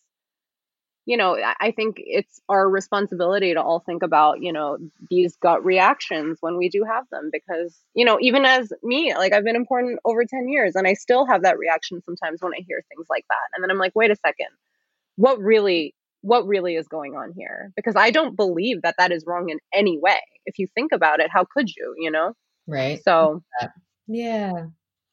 you know, I think it's our responsibility to all think about, you know, these gut reactions when we do have them because, you know, even as me, like I've been important over 10 years and I still have that reaction sometimes when I hear things like that. And then I'm like, wait a second, what really, what really is going on here? Because I don't believe that that is wrong in any way. If you think about it, how could you, you know? Right. So, yeah.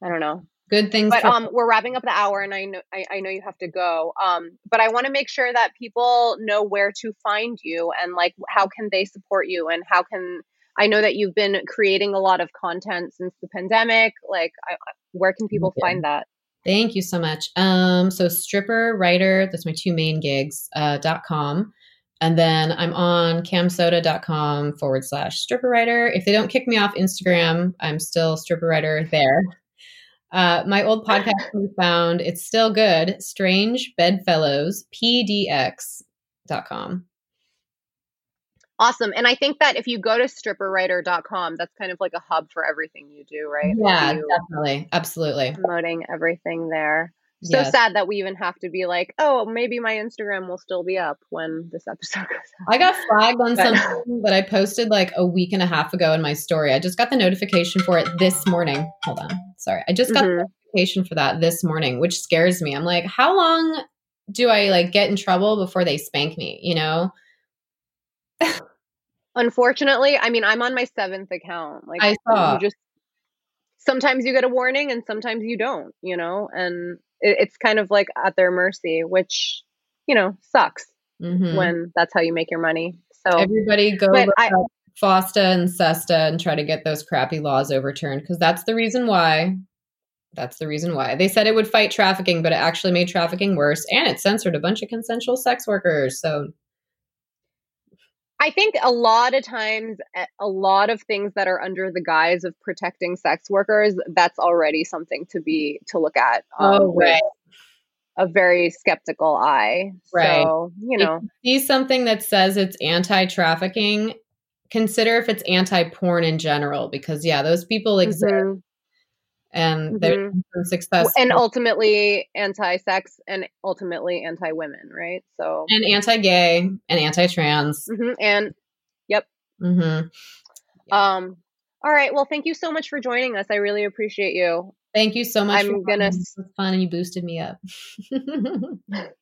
I don't know good things but for- um we're wrapping up the hour and i know I, I know you have to go um but i want to make sure that people know where to find you and like how can they support you and how can i know that you've been creating a lot of content since the pandemic like I, where can people yeah. find that thank you so much um so stripper writer that's my two main gigs uh dot com and then I'm on camsoda.com forward slash stripper writer. If they don't kick me off Instagram, I'm still stripper writer there. Uh, my old *laughs* podcast we found. It's still good. Strange Bedfellows, PDX.com. Awesome. And I think that if you go to stripperwriter.com, that's kind of like a hub for everything you do, right? Yeah, definitely. Absolutely. Promoting everything there so yes. sad that we even have to be like, oh, maybe my Instagram will still be up when this episode *laughs* goes out. I got flagged on *laughs* something that I posted like a week and a half ago in my story. I just got the notification for it this morning. Hold on. Sorry. I just got mm-hmm. the notification for that this morning, which scares me. I'm like, how long do I like get in trouble before they spank me, you know? Unfortunately, I mean, I'm on my seventh account. Like I saw. Just sometimes you get a warning and sometimes you don't, you know? And it, it's kind of like at their mercy, which you know sucks mm-hmm. when that's how you make your money. So everybody go look I, up FOSTA and SESTA and try to get those crappy laws overturned because that's the reason why. That's the reason why they said it would fight trafficking, but it actually made trafficking worse, and it censored a bunch of consensual sex workers. So I think a lot of times, a lot of things that are under the guise of protecting sex workers, that's already something to be to look at. Um, oh, right. A very skeptical eye. Right. So, you know, if see something that says it's anti-trafficking. Consider if it's anti-porn in general, because yeah, those people exist. Mm-hmm and there's mm-hmm. success and ultimately anti-sex and ultimately anti-women right so and anti-gay and anti-trans mm-hmm. and yep mm-hmm. um All right. Well, thank you so much for joining us. I really appreciate you. Thank you so much. I'm gonna. Was fun, and you boosted me up. *laughs*